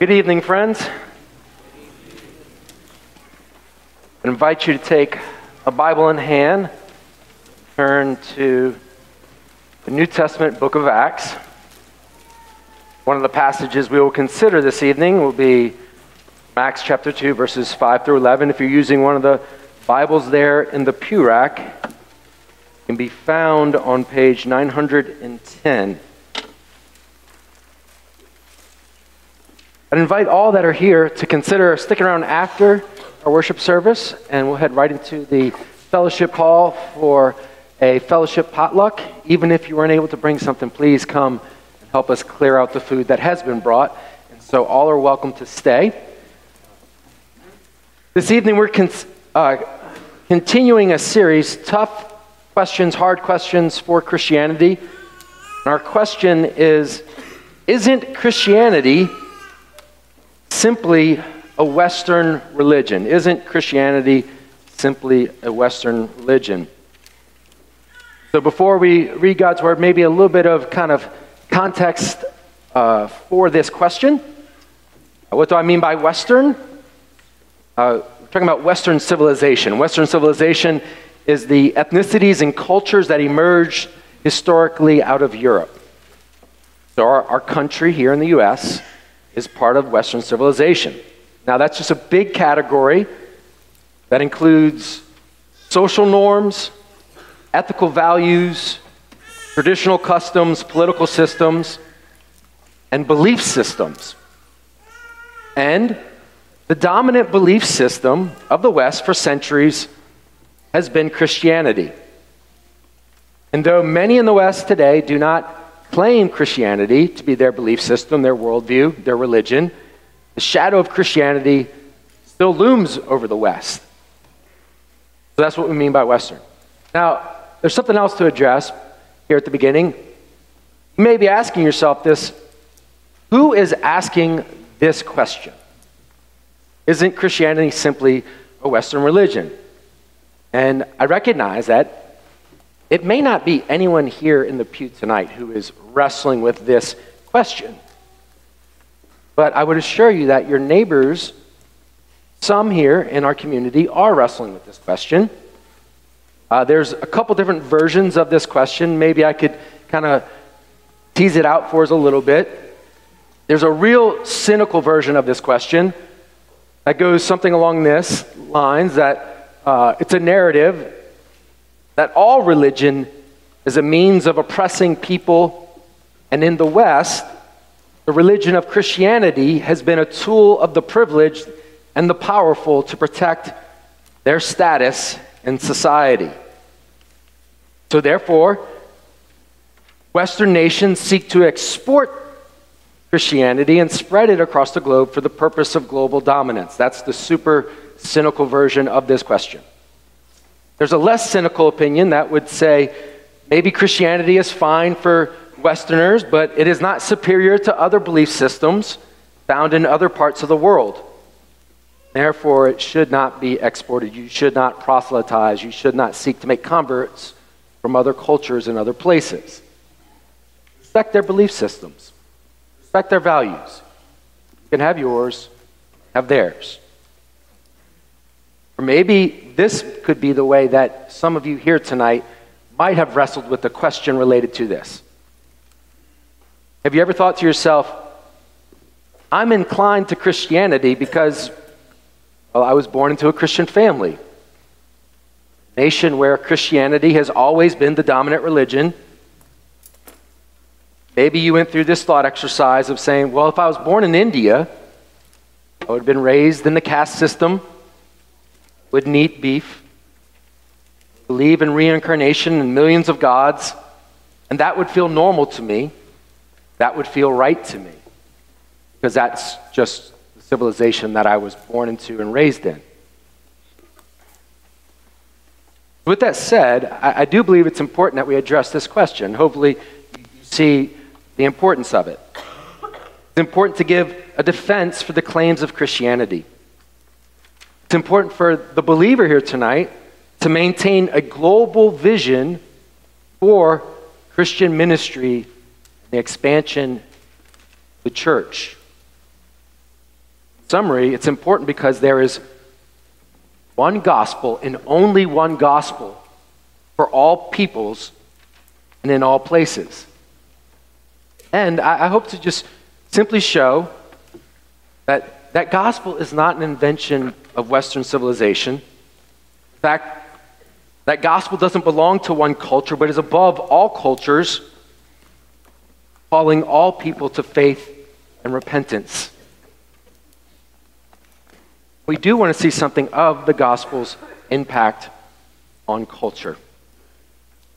Good evening, friends. I invite you to take a Bible in hand, turn to the New Testament book of Acts. One of the passages we will consider this evening will be Acts chapter 2, verses 5 through 11. If you're using one of the Bibles there in the pew rack, it can be found on page 910. I'd invite all that are here to consider sticking around after our worship service, and we'll head right into the fellowship hall for a fellowship potluck. Even if you weren't able to bring something, please come and help us clear out the food that has been brought. And so all are welcome to stay. This evening, we're con- uh, continuing a series, Tough Questions, Hard Questions for Christianity. And our question is Isn't Christianity simply a Western religion? Isn't Christianity simply a Western religion? So, before we read God's word, maybe a little bit of kind of context uh, for this question. What do I mean by Western? Uh, we're talking about Western civilization. Western civilization is the ethnicities and cultures that emerged historically out of Europe. So, our, our country here in the U.S is part of Western civilization. Now, that's just a big category that includes social norms, ethical values, traditional customs, political systems, and belief systems. And the dominant belief system of the West for centuries has been Christianity. And though many in the West today do not claim Christianity to be their belief system, their worldview, their religion, the shadow of Christianity still looms over the West. So that's what we mean by Western. Now, there's something else to address here at the beginning. You may be asking yourself this who is asking this question? Isn't Christianity simply a Western religion? And I recognize that it may not be anyone here in the pew tonight who is wrestling with this question. But I would assure you that your neighbors, some here in our community, are wrestling with this question. Uh, there's a couple different versions of this question. Maybe I could kind of tease it out for us a little bit. There's a real cynical version of this question that goes something along this lines that uh, it's a narrative that all religion is a means of oppressing people, and in the West, the religion of Christianity has been a tool of the privileged and the powerful to protect their status in society. So, therefore, Western nations seek to export Christianity and spread it across the globe for the purpose of global dominance. That's the super cynical version of this question. There's a less cynical opinion that would say maybe Christianity is fine for Westerners, but it is not superior to other belief systems found in other parts of the world. Therefore, it should not be exported. You should not proselytize. You should not seek to make converts from other cultures and other places. Respect their belief systems, respect their values. You can have yours, have theirs. Or maybe this could be the way that some of you here tonight might have wrestled with the question related to this. Have you ever thought to yourself, I'm inclined to Christianity because, well, I was born into a Christian family, nation where Christianity has always been the dominant religion. Maybe you went through this thought exercise of saying, well, if I was born in India, I would have been raised in the caste system wouldn't eat beef, believe in reincarnation and millions of gods, and that would feel normal to me. That would feel right to me. Because that's just the civilization that I was born into and raised in. With that said, I, I do believe it's important that we address this question. Hopefully, you see the importance of it. It's important to give a defense for the claims of Christianity. It's important for the believer here tonight to maintain a global vision for Christian ministry and the expansion of the church. summary, it's important because there is one gospel and only one gospel for all peoples and in all places. And I, I hope to just simply show that that gospel is not an invention of Western civilization. In fact, that gospel doesn't belong to one culture, but is above all cultures, calling all people to faith and repentance. We do want to see something of the gospel's impact on culture.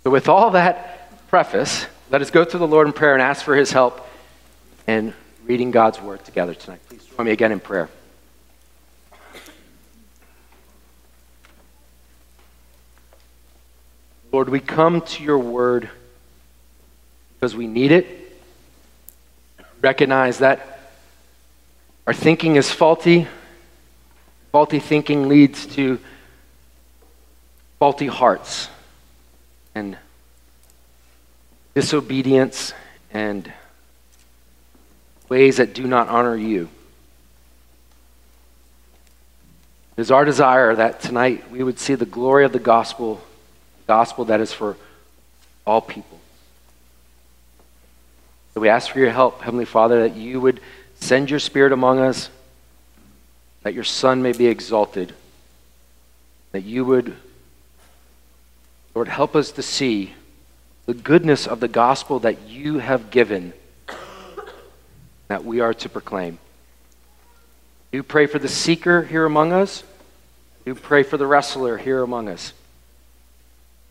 So, with all that preface, let us go to the Lord in prayer and ask for his help in reading God's word together tonight. Please join me again in prayer. Lord, we come to your word because we need it. Recognize that our thinking is faulty. Faulty thinking leads to faulty hearts and disobedience and ways that do not honor you. It is our desire that tonight we would see the glory of the gospel gospel that is for all people. So we ask for your help, Heavenly Father, that you would send your Spirit among us, that your Son may be exalted, that you would, Lord, help us to see the goodness of the gospel that you have given that we are to proclaim. Do pray for the seeker here among us. Do pray for the wrestler here among us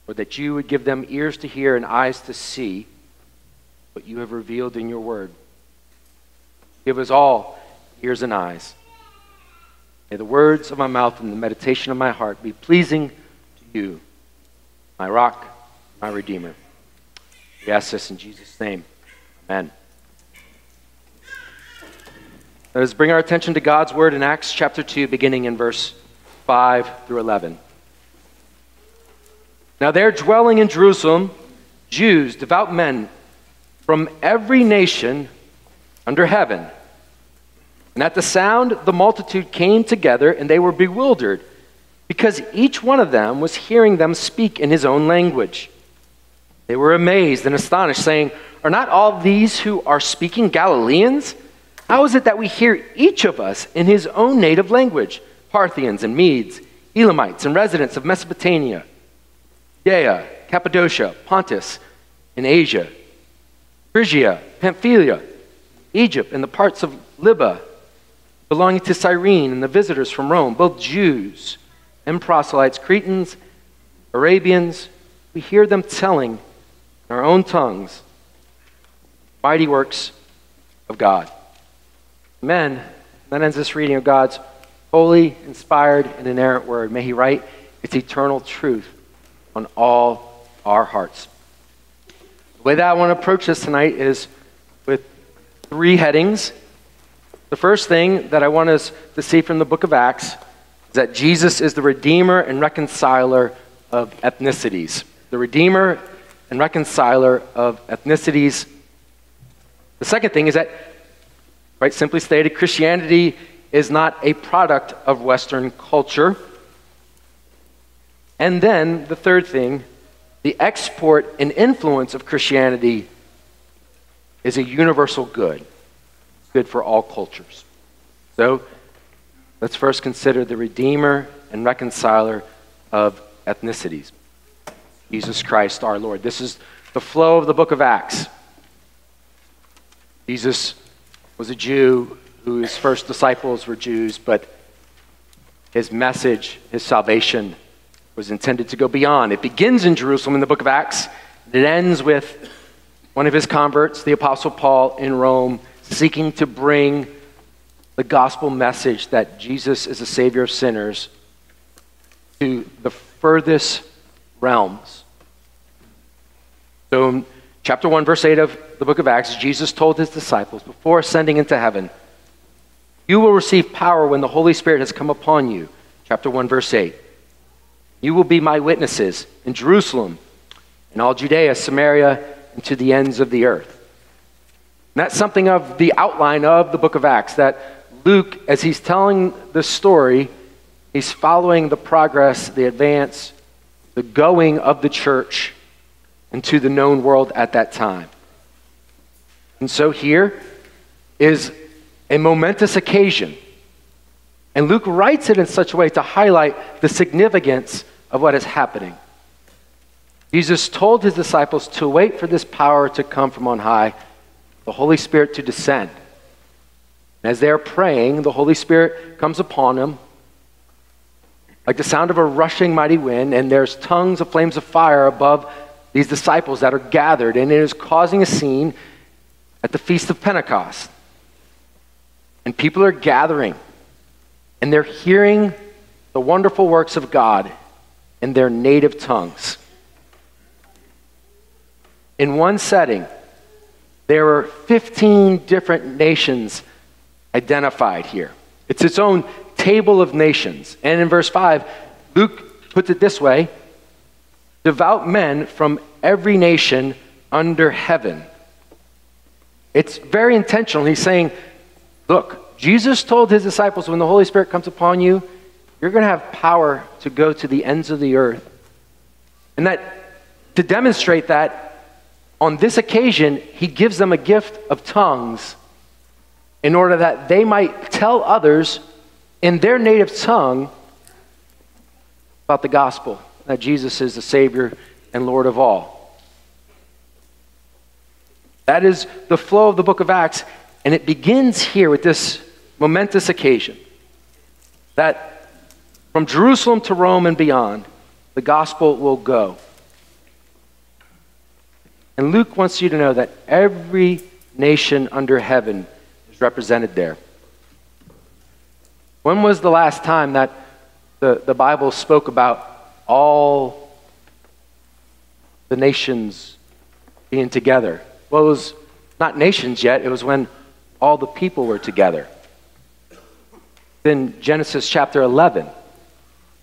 or that you would give them ears to hear and eyes to see what you have revealed in your word. Give us all ears and eyes. May the words of my mouth and the meditation of my heart be pleasing to you, my rock, my redeemer. We ask this in Jesus' name. Amen. Let us bring our attention to God's word in Acts chapter 2, beginning in verse 5 through 11. Now, there dwelling in Jerusalem, Jews, devout men from every nation under heaven. And at the sound, the multitude came together, and they were bewildered, because each one of them was hearing them speak in his own language. They were amazed and astonished, saying, Are not all these who are speaking Galileans? How is it that we hear each of us in his own native language? Parthians and Medes, Elamites and residents of Mesopotamia Judea, Cappadocia, Pontus, in Asia, Phrygia, Pamphylia, Egypt, and the parts of Libya belonging to Cyrene, and the visitors from Rome, both Jews and proselytes, Cretans, Arabians. We hear them telling in our own tongues mighty works of God. Amen. That ends this reading of God's holy, inspired, and inerrant word. May He write its eternal truth on all our hearts. The way that I want to approach this tonight is with three headings. The first thing that I want us to see from the book of Acts is that Jesus is the Redeemer and Reconciler of ethnicities. The Redeemer and Reconciler of ethnicities. The second thing is that, right, simply stated, Christianity is not a product of Western culture. And then the third thing, the export and influence of Christianity is a universal good, good for all cultures. So let's first consider the Redeemer and Reconciler of ethnicities Jesus Christ our Lord. This is the flow of the book of Acts. Jesus was a Jew whose first disciples were Jews, but his message, his salvation, was intended to go beyond. It begins in Jerusalem in the book of Acts. It ends with one of his converts, the Apostle Paul, in Rome, seeking to bring the gospel message that Jesus is the Savior of sinners to the furthest realms. So, chapter 1, verse 8 of the book of Acts, Jesus told his disciples before ascending into heaven, You will receive power when the Holy Spirit has come upon you. Chapter 1, verse 8. You will be my witnesses in Jerusalem, in all Judea, Samaria, and to the ends of the earth. And that's something of the outline of the book of Acts that Luke, as he's telling the story, he's following the progress, the advance, the going of the church into the known world at that time. And so here is a momentous occasion. And Luke writes it in such a way to highlight the significance of what is happening. Jesus told his disciples to wait for this power to come from on high, the Holy Spirit to descend. And as they're praying, the Holy Spirit comes upon them like the sound of a rushing mighty wind, and there's tongues of flames of fire above these disciples that are gathered, and it is causing a scene at the Feast of Pentecost. And people are gathering, and they're hearing the wonderful works of God in their native tongues. In one setting, there were 15 different nations identified here. It's its own table of nations. And in verse 5, Luke puts it this way devout men from every nation under heaven. It's very intentional. He's saying, look, Jesus told his disciples when the Holy Spirit comes upon you, you're going to have power to go to the ends of the earth. And that to demonstrate that on this occasion, he gives them a gift of tongues in order that they might tell others in their native tongue about the gospel, that Jesus is the Savior and Lord of all. That is the flow of the book of Acts, and it begins here with this momentous occasion that from Jerusalem to Rome and beyond, the gospel will go. And Luke wants you to know that every nation under heaven is represented there. When was the last time that the, the Bible spoke about all the nations being together? Well, it was not nations yet, it was when all the people were together. Then Genesis chapter 11.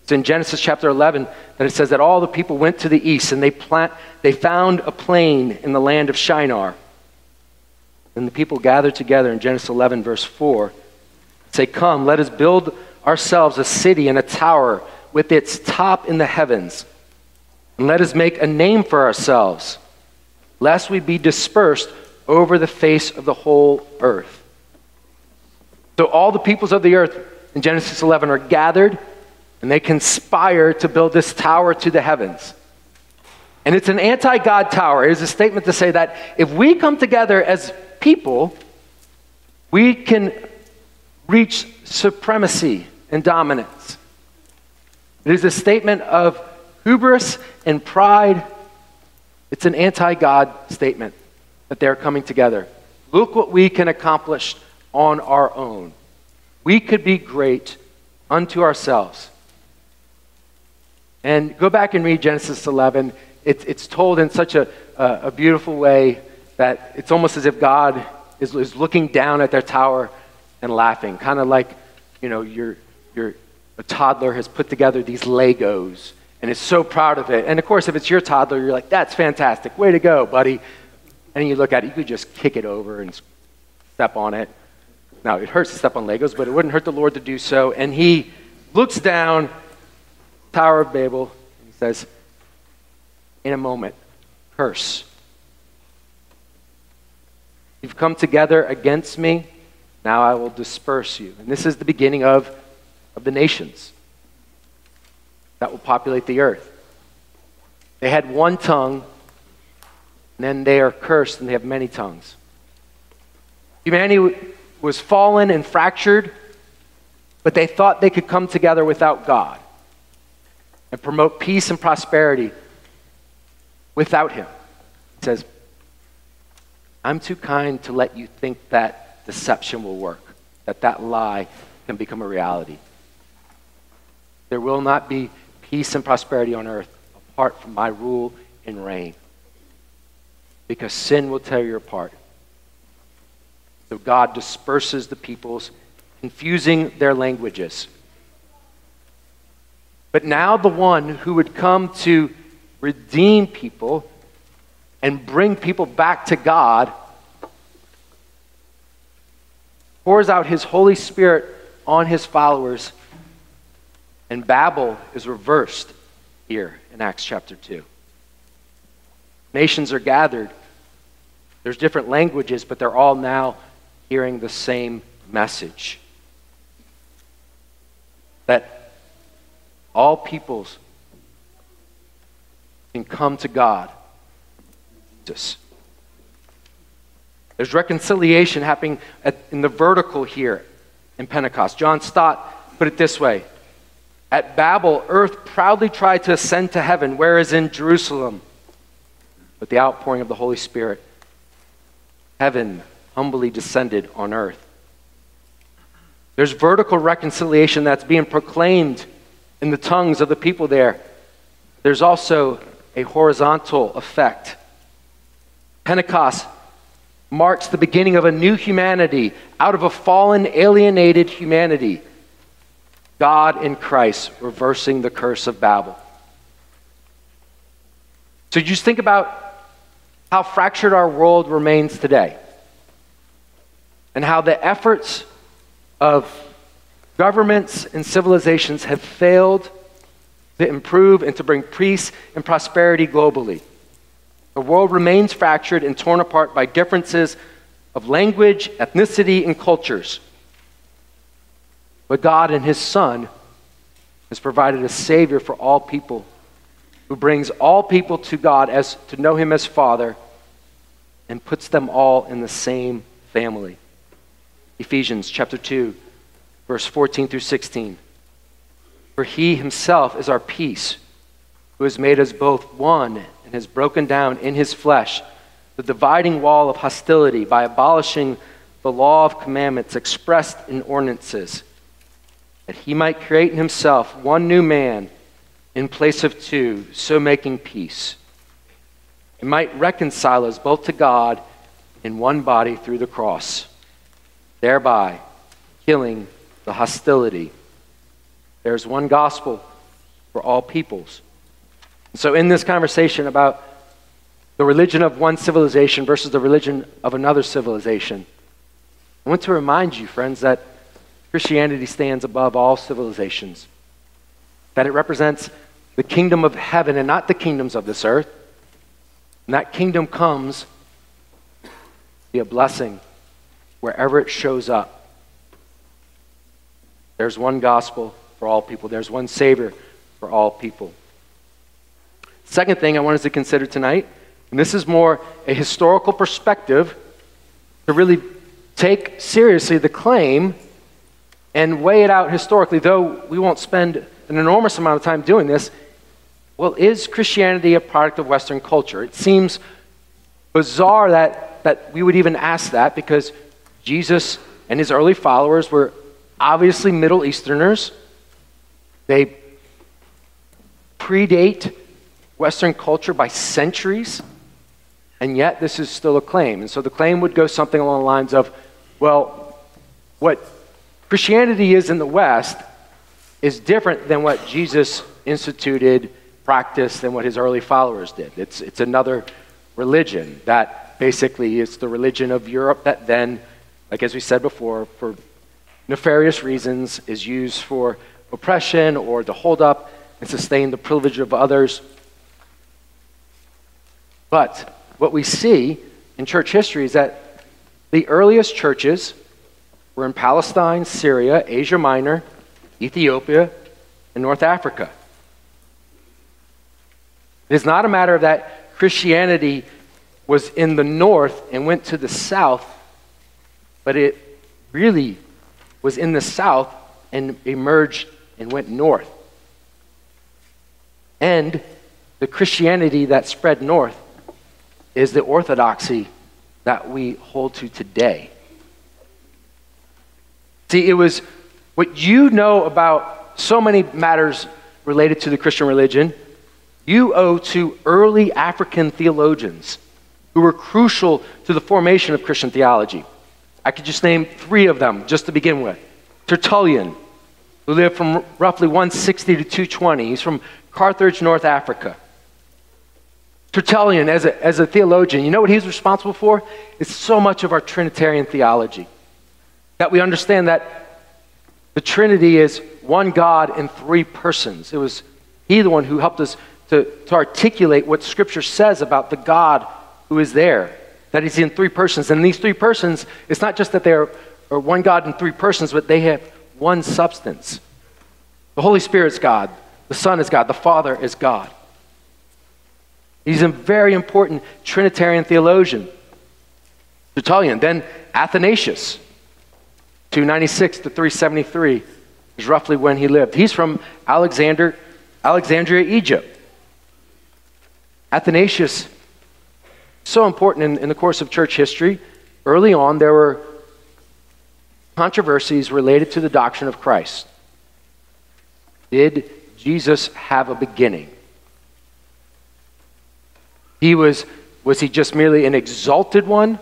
It's in Genesis chapter 11 that it says that all the people went to the east and they, plant, they found a plain in the land of Shinar. And the people gathered together in Genesis 11, verse 4, say, Come, let us build ourselves a city and a tower with its top in the heavens. And let us make a name for ourselves, lest we be dispersed over the face of the whole earth. So all the peoples of the earth in Genesis 11 are gathered and they conspire to build this tower to the heavens. And it's an anti God tower. It is a statement to say that if we come together as people, we can reach supremacy and dominance. It is a statement of hubris and pride. It's an anti God statement that they're coming together. Look what we can accomplish on our own. We could be great unto ourselves. And go back and read Genesis 11. It's, it's told in such a, a, a beautiful way that it's almost as if God is, is looking down at their tower and laughing, kind of like, you know, your, your, a toddler has put together these Legos and is so proud of it. And of course, if it's your toddler, you're like, that's fantastic. Way to go, buddy. And you look at it, you could just kick it over and step on it. Now, it hurts to step on Legos, but it wouldn't hurt the Lord to do so. And he looks down Tower of Babel. And he says, In a moment, curse. You've come together against me. Now I will disperse you. And this is the beginning of, of the nations that will populate the earth. They had one tongue, and then they are cursed and they have many tongues. Humanity was fallen and fractured, but they thought they could come together without God and promote peace and prosperity without him. He says, I'm too kind to let you think that deception will work, that that lie can become a reality. There will not be peace and prosperity on earth apart from my rule and reign. Because sin will tear you apart. So God disperses the peoples, confusing their languages. But now the one who would come to redeem people and bring people back to God pours out his Holy Spirit on his followers, and Babel is reversed here in Acts chapter 2. Nations are gathered. There's different languages, but they're all now hearing the same message. That all peoples can come to God. Jesus. There's reconciliation happening at, in the vertical here in Pentecost. John Stott put it this way At Babel, earth proudly tried to ascend to heaven, whereas in Jerusalem, with the outpouring of the Holy Spirit, heaven humbly descended on earth. There's vertical reconciliation that's being proclaimed in the tongues of the people there. There's also a horizontal effect. Pentecost marks the beginning of a new humanity out of a fallen, alienated humanity. God in Christ reversing the curse of Babel. So just think about how fractured our world remains today and how the efforts of governments and civilizations have failed to improve and to bring peace and prosperity globally. The world remains fractured and torn apart by differences of language, ethnicity, and cultures. But God and His Son has provided a Savior for all people who brings all people to God as to know Him as Father and puts them all in the same family. Ephesians chapter 2, verse 14 through 16. For He Himself is our peace, who has made us both one and has broken down in his flesh the dividing wall of hostility by abolishing the law of commandments expressed in ordinances, that he might create in himself one new man in place of two, so making peace. He might reconcile us both to God in one body through the cross, thereby killing the hostility. There's one gospel for all peoples so, in this conversation about the religion of one civilization versus the religion of another civilization, I want to remind you, friends, that Christianity stands above all civilizations, that it represents the kingdom of heaven and not the kingdoms of this earth. And that kingdom comes be a blessing wherever it shows up. There's one gospel for all people, there's one Savior for all people. Second thing I want us to consider tonight, and this is more a historical perspective to really take seriously the claim and weigh it out historically, though we won't spend an enormous amount of time doing this. Well, is Christianity a product of Western culture? It seems bizarre that, that we would even ask that because Jesus and his early followers were obviously Middle Easterners. They predate Western culture by centuries, and yet this is still a claim. And so the claim would go something along the lines of well, what Christianity is in the West is different than what Jesus instituted, practiced, than what his early followers did. It's, it's another religion that basically is the religion of Europe that then, like as we said before, for nefarious reasons is used for oppression or to hold up and sustain the privilege of others but what we see in church history is that the earliest churches were in Palestine, Syria, Asia Minor, Ethiopia, and North Africa. It is not a matter of that Christianity was in the north and went to the south, but it really was in the south and emerged and went north. And the Christianity that spread north is the orthodoxy that we hold to today. See, it was what you know about so many matters related to the Christian religion, you owe to early African theologians who were crucial to the formation of Christian theology. I could just name three of them just to begin with. Tertullian, who lived from roughly 160 to 220, he's from Carthage, North Africa. Tertullian, as a, as a theologian, you know what he's responsible for? It's so much of our Trinitarian theology. That we understand that the Trinity is one God in three persons. It was He, the one who helped us to, to articulate what Scripture says about the God who is there, that He's in three persons. And these three persons, it's not just that they are, one God in three persons, but they have one substance. The Holy Spirit's God, the Son is God, the Father is God. He's a very important Trinitarian theologian. Tertullian, then Athanasius, 296 to 373 is roughly when he lived. He's from Alexander, Alexandria, Egypt. Athanasius, so important in, in the course of church history. Early on, there were controversies related to the doctrine of Christ. Did Jesus have a beginning? He was, was he just merely an exalted one?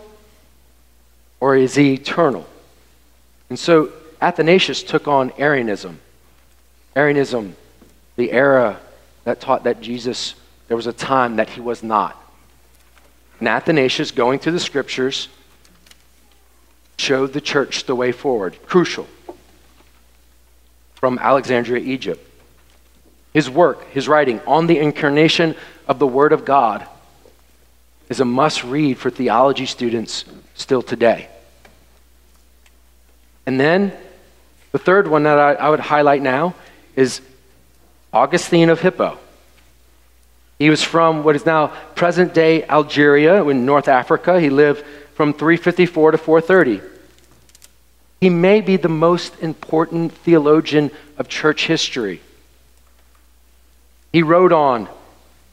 Or is he eternal? And so Athanasius took on Arianism. Arianism, the era that taught that Jesus, there was a time that he was not. And Athanasius, going through the scriptures, showed the church the way forward. Crucial. From Alexandria, Egypt. His work, his writing on the incarnation of the Word of God is a must read for theology students still today. And then the third one that I, I would highlight now is Augustine of Hippo. He was from what is now present day Algeria in North Africa. He lived from 354 to 430. He may be the most important theologian of church history. He wrote on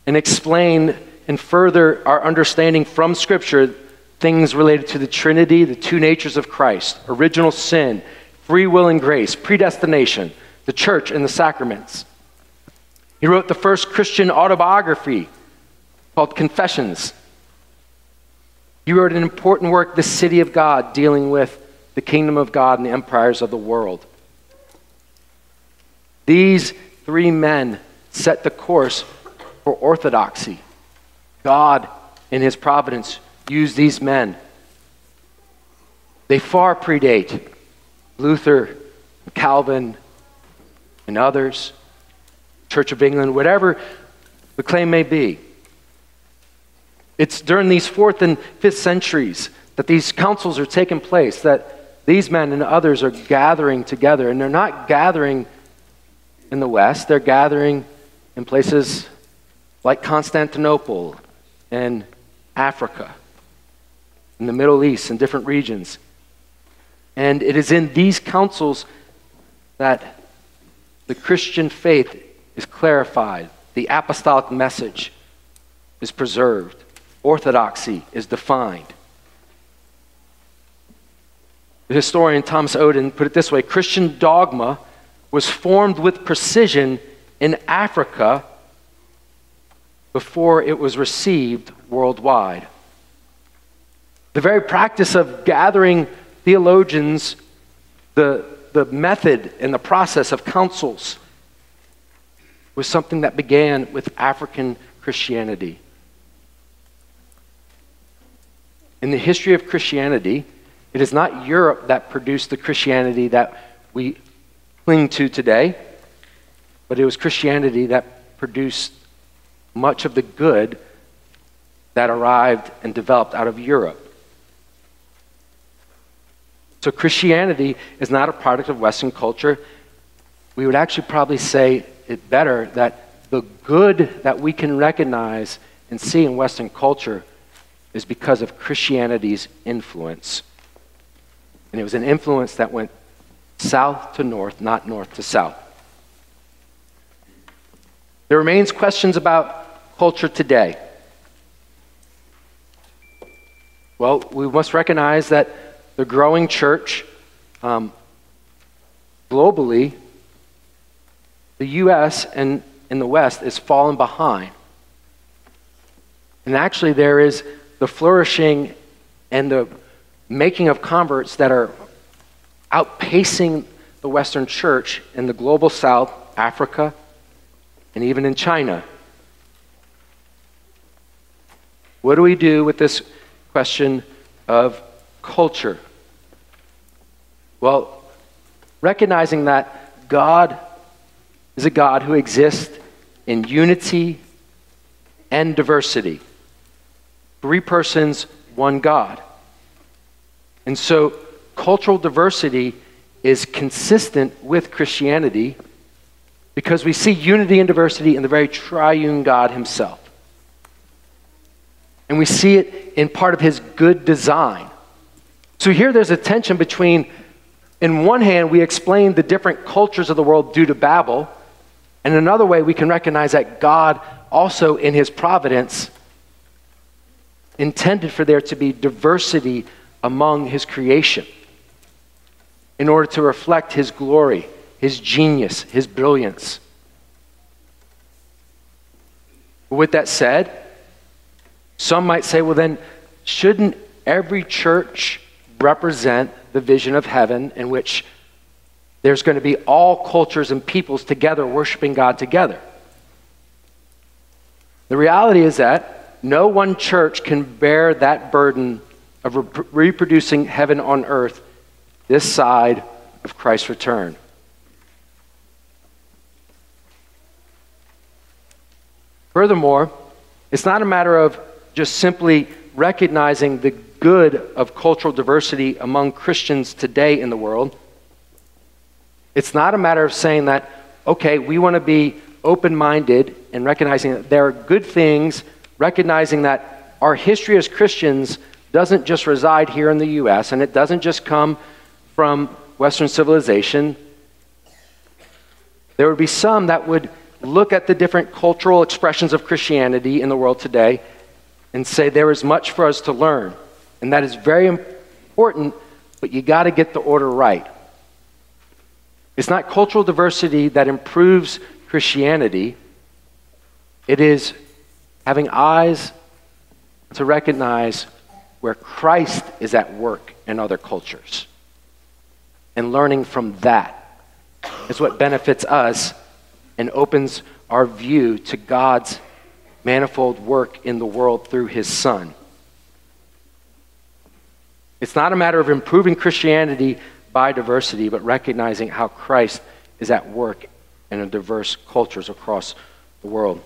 and explained and further our understanding from Scripture things related to the Trinity, the two natures of Christ, original sin, free will and grace, predestination, the church, and the sacraments. He wrote the first Christian autobiography called Confessions. He wrote an important work, The City of God, dealing with the kingdom of God and the empires of the world. These three men set the course for orthodoxy. God, in his providence, used these men. They far predate Luther, Calvin, and others, Church of England, whatever the claim may be. It's during these fourth and fifth centuries that these councils are taking place, that these men and others are gathering together. And they're not gathering in the West, they're gathering in places like Constantinople and Africa in the Middle East, in different regions. And it is in these councils that the Christian faith is clarified, the apostolic message is preserved, orthodoxy is defined. The historian Thomas Oden put it this way Christian dogma was formed with precision in Africa before it was received worldwide. The very practice of gathering theologians, the, the method and the process of councils, was something that began with African Christianity. In the history of Christianity, it is not Europe that produced the Christianity that we cling to today, but it was Christianity that produced much of the good that arrived and developed out of Europe. So Christianity is not a product of Western culture. We would actually probably say it better that the good that we can recognize and see in Western culture is because of Christianity's influence. And it was an influence that went south to north, not north to south. There remains questions about culture today. Well, we must recognize that the growing church um, globally, the U.S. and in the West is falling behind. And actually, there is the flourishing and the making of converts that are outpacing the Western church in the global South, Africa, and even in China. What do we do with this question of culture? Well, recognizing that God is a God who exists in unity and diversity. Three persons, one God. And so, cultural diversity is consistent with Christianity because we see unity and diversity in the very triune God Himself. And we see it in part of His good design. So here there's a tension between, in one hand, we explain the different cultures of the world due to Babel, and another way we can recognize that God also, in His providence, intended for there to be diversity among His creation in order to reflect His glory, His genius, His brilliance. With that said, some might say, well, then, shouldn't every church represent the vision of heaven in which there's going to be all cultures and peoples together worshiping God together? The reality is that no one church can bear that burden of re- reproducing heaven on earth this side of Christ's return. Furthermore, it's not a matter of just simply recognizing the good of cultural diversity among Christians today in the world. It's not a matter of saying that, okay, we want to be open minded and recognizing that there are good things, recognizing that our history as Christians doesn't just reside here in the U.S., and it doesn't just come from Western civilization. There would be some that would look at the different cultural expressions of Christianity in the world today and say there is much for us to learn. And that is very important, but you got to get the order right. It's not cultural diversity that improves Christianity, it is having eyes to recognize where Christ is at work in other cultures. And learning from that is what benefits us and opens our view to God's manifold work in the world through his Son. It's not a matter of improving Christianity by diversity, but recognizing how Christ is at work in diverse cultures across the world.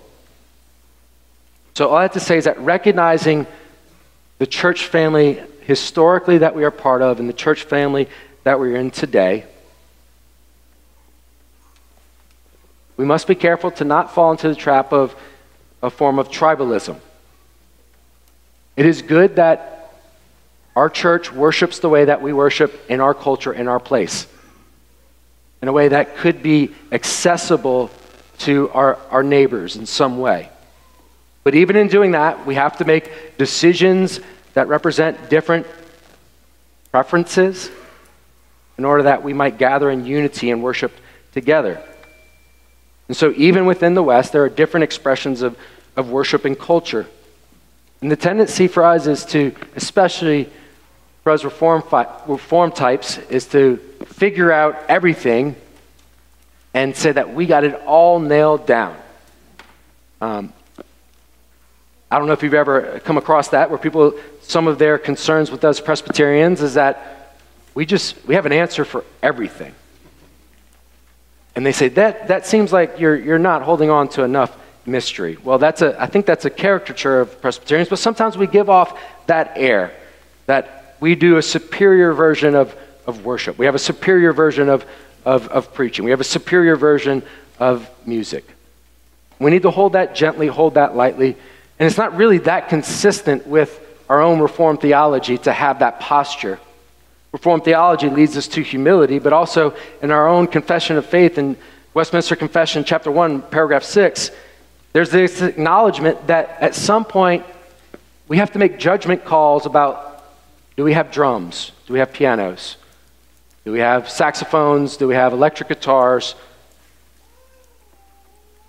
So, all I have to say is that recognizing the church family historically that we are part of and the church family that we're in today, we must be careful to not fall into the trap of a form of tribalism. It is good that our church worships the way that we worship in our culture, in our place, in a way that could be accessible to our, our neighbors in some way. But even in doing that, we have to make decisions that represent different preferences in order that we might gather in unity and worship together. And so, even within the West, there are different expressions of, of worship and culture. And the tendency for us is to, especially for us reform, fi- reform types is to figure out everything and say that we got it all nailed down. Um, I don't know if you've ever come across that, where people, some of their concerns with us Presbyterians is that we just, we have an answer for everything. And they say, that, that seems like you're, you're not holding on to enough mystery. Well, that's a, I think that's a caricature of Presbyterians, but sometimes we give off that air that we do a superior version of, of worship. We have a superior version of, of, of preaching. We have a superior version of music. We need to hold that gently, hold that lightly. And it's not really that consistent with our own Reformed theology to have that posture. Reformed theology leads us to humility, but also in our own confession of faith in Westminster Confession, chapter 1, paragraph 6, there's this acknowledgement that at some point we have to make judgment calls about do we have drums? Do we have pianos? Do we have saxophones? Do we have electric guitars?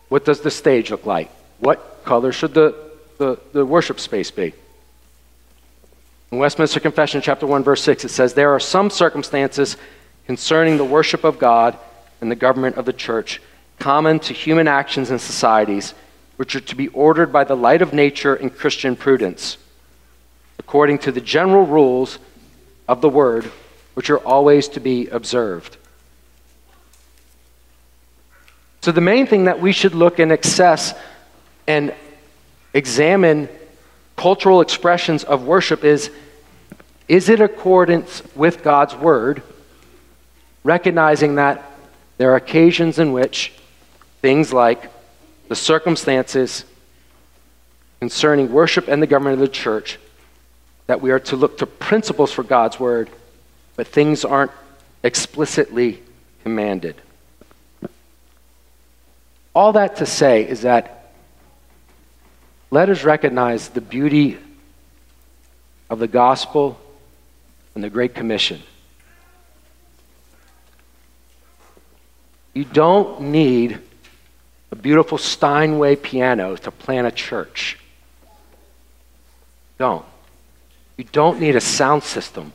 What does the stage look like? What color should the, the, the worship space be? In Westminster Confession, chapter 1, verse 6, it says, There are some circumstances concerning the worship of God and the government of the church, common to human actions and societies, which are to be ordered by the light of nature and Christian prudence according to the general rules of the word which are always to be observed. So, the main thing that we should look and assess and examine cultural expressions of worship is is it accordance with God's word, recognizing that there are occasions in which things like the circumstances concerning worship and the government of the church that we are to look to principles for God's word, but things aren't explicitly commanded. All that to say is that let us recognize the beauty of the gospel and the Great Commission. You don't need a beautiful Steinway piano to plant a church. Don't. You don't need a sound system.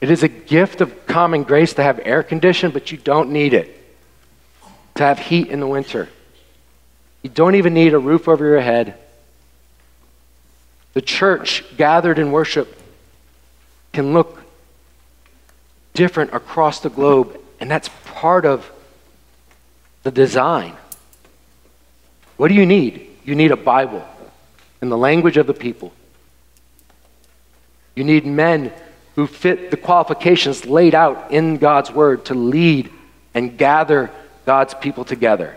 It is a gift of common grace to have air conditioning, but you don't need it to have heat in the winter. You don't even need a roof over your head. The church gathered in worship can look different across the globe, and that's part of the design. What do you need? You need a Bible in the language of the people. You need men who fit the qualifications laid out in God's word to lead and gather God's people together.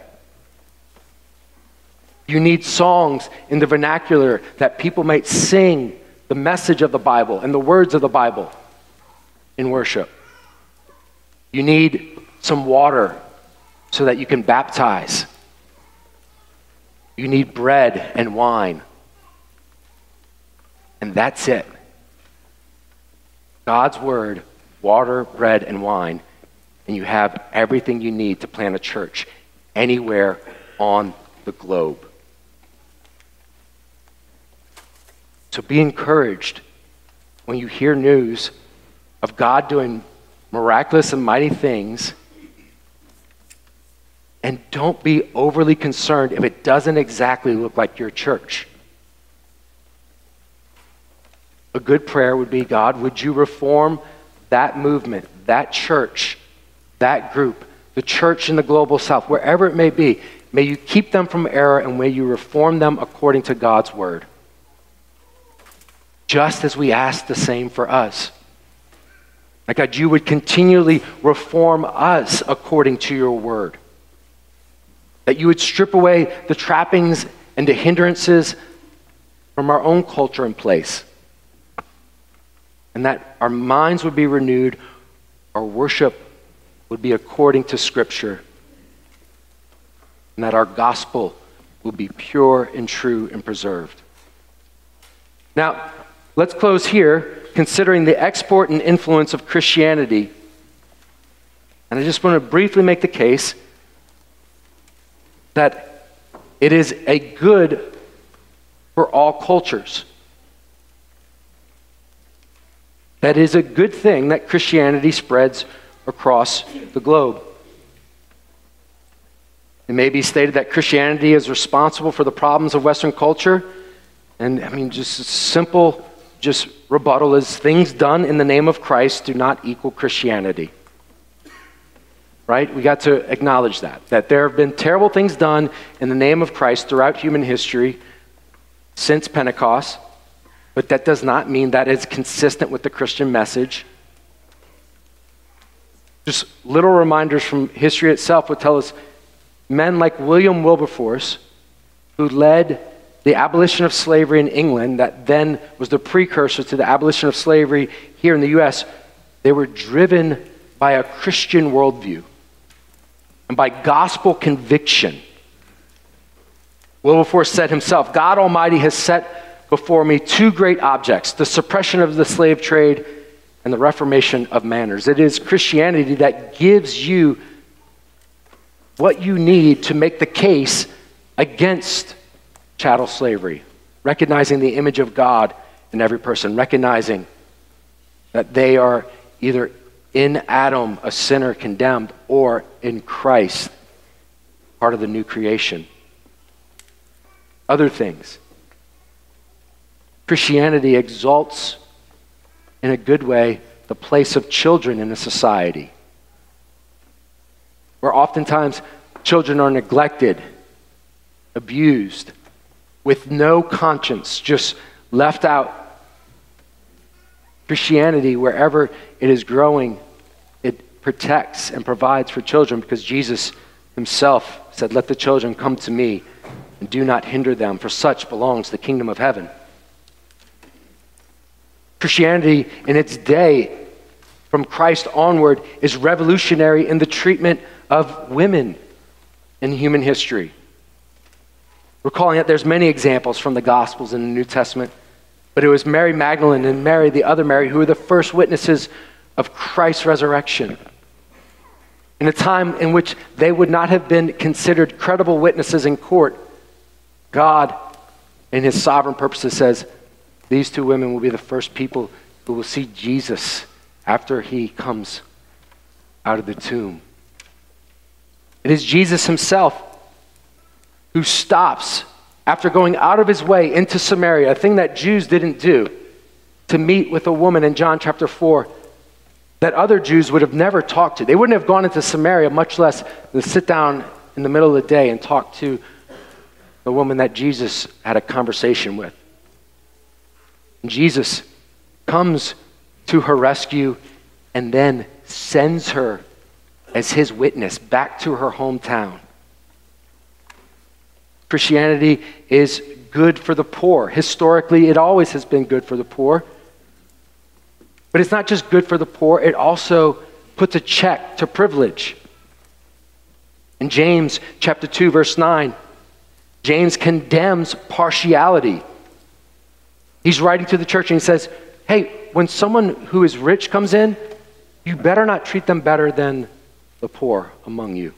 You need songs in the vernacular that people might sing the message of the Bible and the words of the Bible in worship. You need some water so that you can baptize. You need bread and wine. And that's it. God's word, water, bread, and wine, and you have everything you need to plant a church anywhere on the globe. So be encouraged when you hear news of God doing miraculous and mighty things. And don't be overly concerned if it doesn't exactly look like your church. A good prayer would be God, would you reform that movement, that church, that group, the church in the global south, wherever it may be? May you keep them from error and may you reform them according to God's word. Just as we ask the same for us. That God, you would continually reform us according to your word. That you would strip away the trappings and the hindrances from our own culture and place and that our minds would be renewed, our worship would be according to Scripture, and that our gospel would be pure and true and preserved. Now, let's close here, considering the export and influence of Christianity. And I just want to briefly make the case that it is a good for all cultures. That is a good thing that Christianity spreads across the globe. It may be stated that Christianity is responsible for the problems of Western culture. And I mean, just simple just rebuttal is things done in the name of Christ do not equal Christianity. Right? We got to acknowledge that. That there have been terrible things done in the name of Christ throughout human history since Pentecost. But that does not mean that it's consistent with the Christian message. Just little reminders from history itself would tell us men like William Wilberforce, who led the abolition of slavery in England, that then was the precursor to the abolition of slavery here in the U.S., they were driven by a Christian worldview and by gospel conviction. Wilberforce said himself, God Almighty has set before me two great objects the suppression of the slave trade and the reformation of manners. It is Christianity that gives you what you need to make the case against chattel slavery, recognizing the image of God in every person, recognizing that they are either in Adam, a sinner condemned, or in Christ, part of the new creation. Other things Christianity exalts in a good way, the place of children in a society. Where oftentimes children are neglected, abused, with no conscience, just left out. Christianity, wherever it is growing, it protects and provides for children because Jesus himself said, Let the children come to me and do not hinder them, for such belongs the kingdom of heaven. Christianity in its day, from Christ onward, is revolutionary in the treatment of women in human history. Recalling that there's many examples from the Gospels in the New Testament, but it was Mary Magdalene and Mary, the other Mary, who were the first witnesses of Christ's resurrection. In a time in which they would not have been considered credible witnesses in court, God, in his sovereign purposes, says, These two women will be the first people who will see Jesus after he comes out of the tomb. It is Jesus himself who stops after going out of his way into Samaria, a thing that Jews didn't do, to meet with a woman in John chapter 4 that other Jews would have never talked to. They wouldn't have gone into Samaria, much less sit down in the middle of the day and talk to the woman that Jesus had a conversation with. Jesus comes to her rescue and then sends her as his witness back to her hometown. Christianity is good for the poor. Historically, it always has been good for the poor. But it's not just good for the poor, it also puts a check to privilege. In James chapter 2 verse 9, James condemns partiality. He's writing to the church and he says, "Hey, when someone who is rich comes in, you better not treat them better than the poor among you.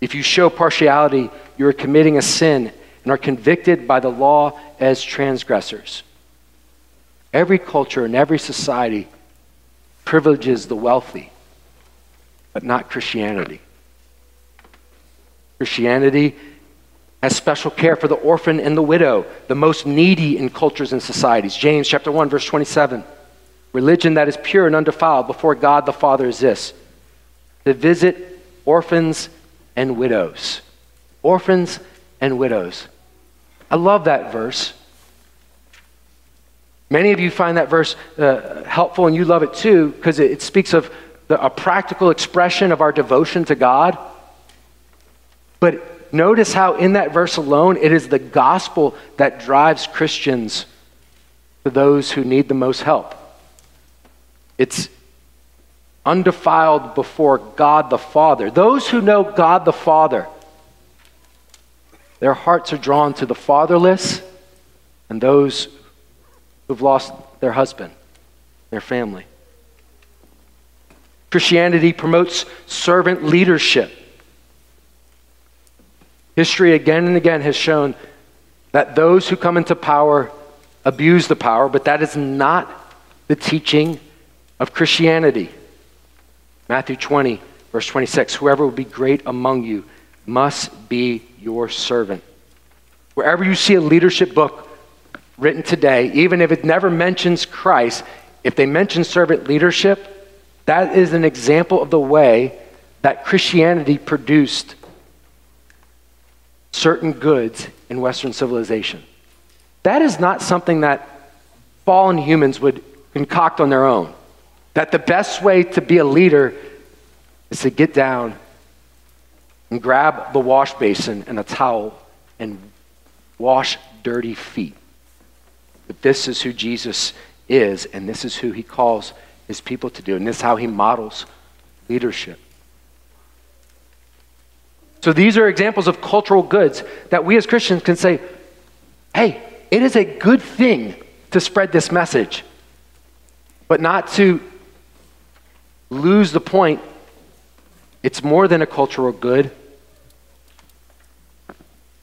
If you show partiality, you are committing a sin and are convicted by the law as transgressors. Every culture and every society privileges the wealthy, but not Christianity. Christianity has special care for the orphan and the widow, the most needy in cultures and societies. James chapter 1 verse 27. Religion that is pure and undefiled before God the Father is this: to visit orphans and widows. Orphans and widows. I love that verse. Many of you find that verse uh, helpful and you love it too because it, it, speaks of the, a practical expression of our devotion to God. But notice how, in that verse alone, it is the gospel that drives Christians to those who need the most help. It's undefiled before God the Father. Those who know God the Father, their hearts are drawn to the fatherless and those who've lost their husband, their family. Christianity promotes servant leadership. History again and again has shown that those who come into power abuse the power, but that is not the teaching of Christianity. Matthew 20, verse 26 Whoever will be great among you must be your servant. Wherever you see a leadership book written today, even if it never mentions Christ, if they mention servant leadership, that is an example of the way that Christianity produced certain goods in Western civilization. That is not something that fallen humans would concoct on their own. That the best way to be a leader is to get down and grab the wash basin and a towel and wash dirty feet. But this is who Jesus is, and this is who he calls his people to do, and this is how he models leadership. So these are examples of cultural goods that we as Christians can say, hey, it is a good thing to spread this message, but not to lose the point. It's more than a cultural good.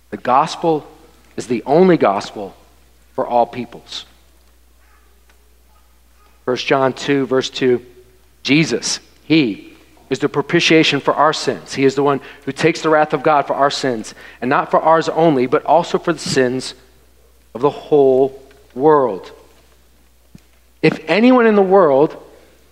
The gospel is the only gospel for all peoples. 1 John 2, verse 2 Jesus, He is the propitiation for our sins. He is the one who takes the wrath of God for our sins, and not for ours only, but also for the sins of the whole world. if anyone in the world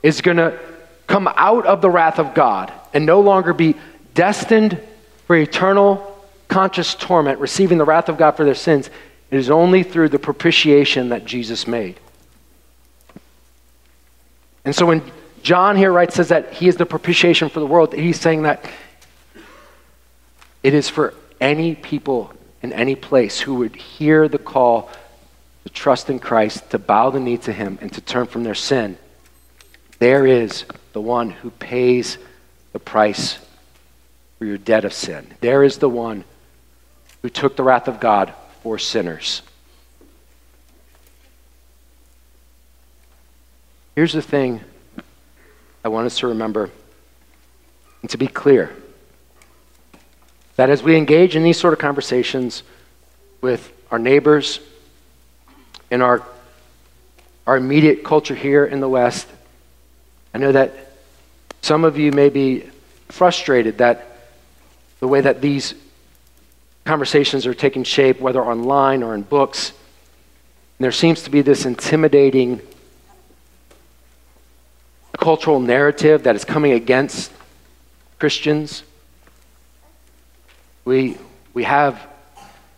is going to come out of the wrath of God and no longer be destined for eternal conscious torment, receiving the wrath of God for their sins, it is only through the propitiation that Jesus made. And so when John here writes, says that he is the propitiation for the world, he's saying that it is for any people in any place who would hear the call to trust in Christ, to bow the knee to him, and to turn from their sin. There is the one who pays the price for your debt of sin. There is the one who took the wrath of God for sinners. Here's the thing I want us to remember and to be clear that as we engage in these sort of conversations with our neighbors, in our, our immediate culture here in the West, I know that some of you may be frustrated that the way that these conversations are taking shape, whether online or in books, there seems to be this intimidating cultural narrative that is coming against Christians. We, we have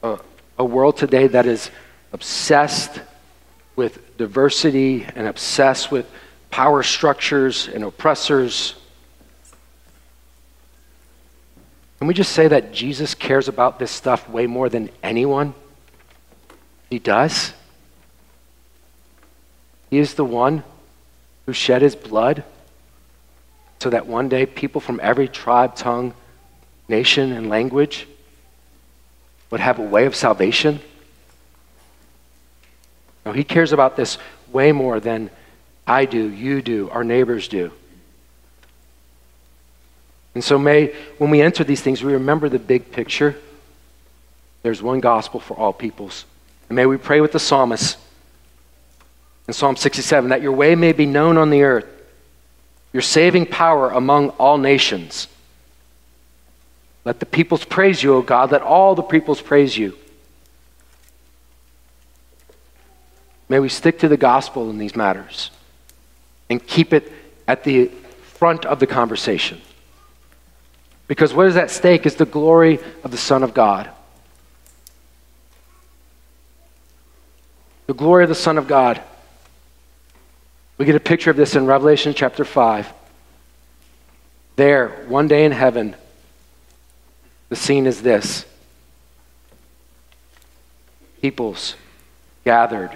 a, a world today that is obsessed with diversity and obsessed with power structures and oppressors. Can we just say that Jesus cares about this stuff way more than anyone? He does. He is the one who shed his blood so that one day people from every tribe, tongue, nation, and language would have a way of salvation. No, he cares about this way more than I do, you do, our neighbors do. And so, may, when we enter these things, we remember the big picture. There's one gospel for all peoples. And may we pray with the psalmist in Psalm 67 that your way may be known on the earth, your saving power among all nations. Let the peoples praise you, O God. Let all the peoples praise you. May we stick to the gospel in these matters and keep it at the front of the conversation. Because what is at stake is the glory of the Son of God. The glory of the Son of God. We get a picture of this in Revelation chapter 5. There, one day in heaven, the scene is this peoples gathered,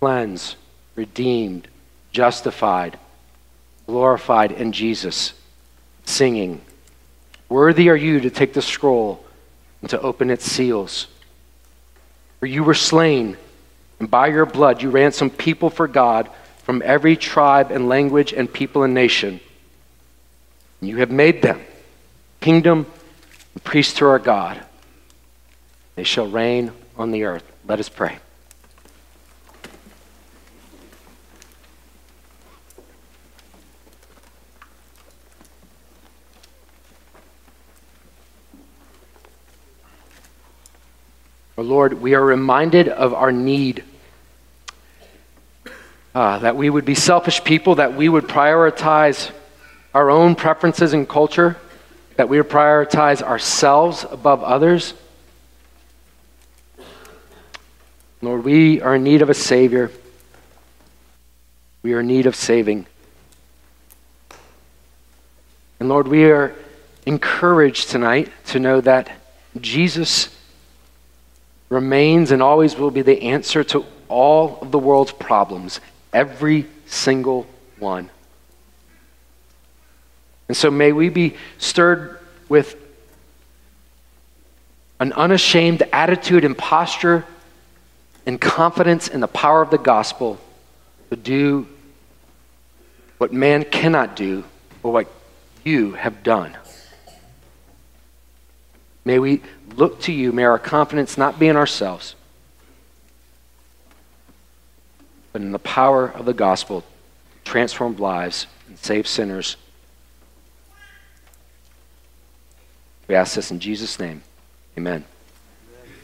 cleansed, redeemed, justified, glorified in Jesus, singing, Worthy are you to take the scroll and to open its seals. For you were slain, and by your blood you ransomed people for God from every tribe and language and people and nation. You have made them kingdom and priests to our God. They shall reign on the earth. Let us pray. Oh Lord, we are reminded of our need uh, that we would be selfish people, that we would prioritize our own preferences and culture, that we would prioritize ourselves above others. Lord, we are in need of a Savior. We are in need of saving. And Lord, we are encouraged tonight to know that Jesus remains and always will be the answer to all of the world's problems Every single one. And so may we be stirred with an unashamed attitude and posture and confidence in the power of the gospel to do what man cannot do, but what you have done. May we look to you. May our confidence not be in ourselves, but in the power of the gospel, transformed lives and saved sinners. We ask this in Jesus' name. Amen.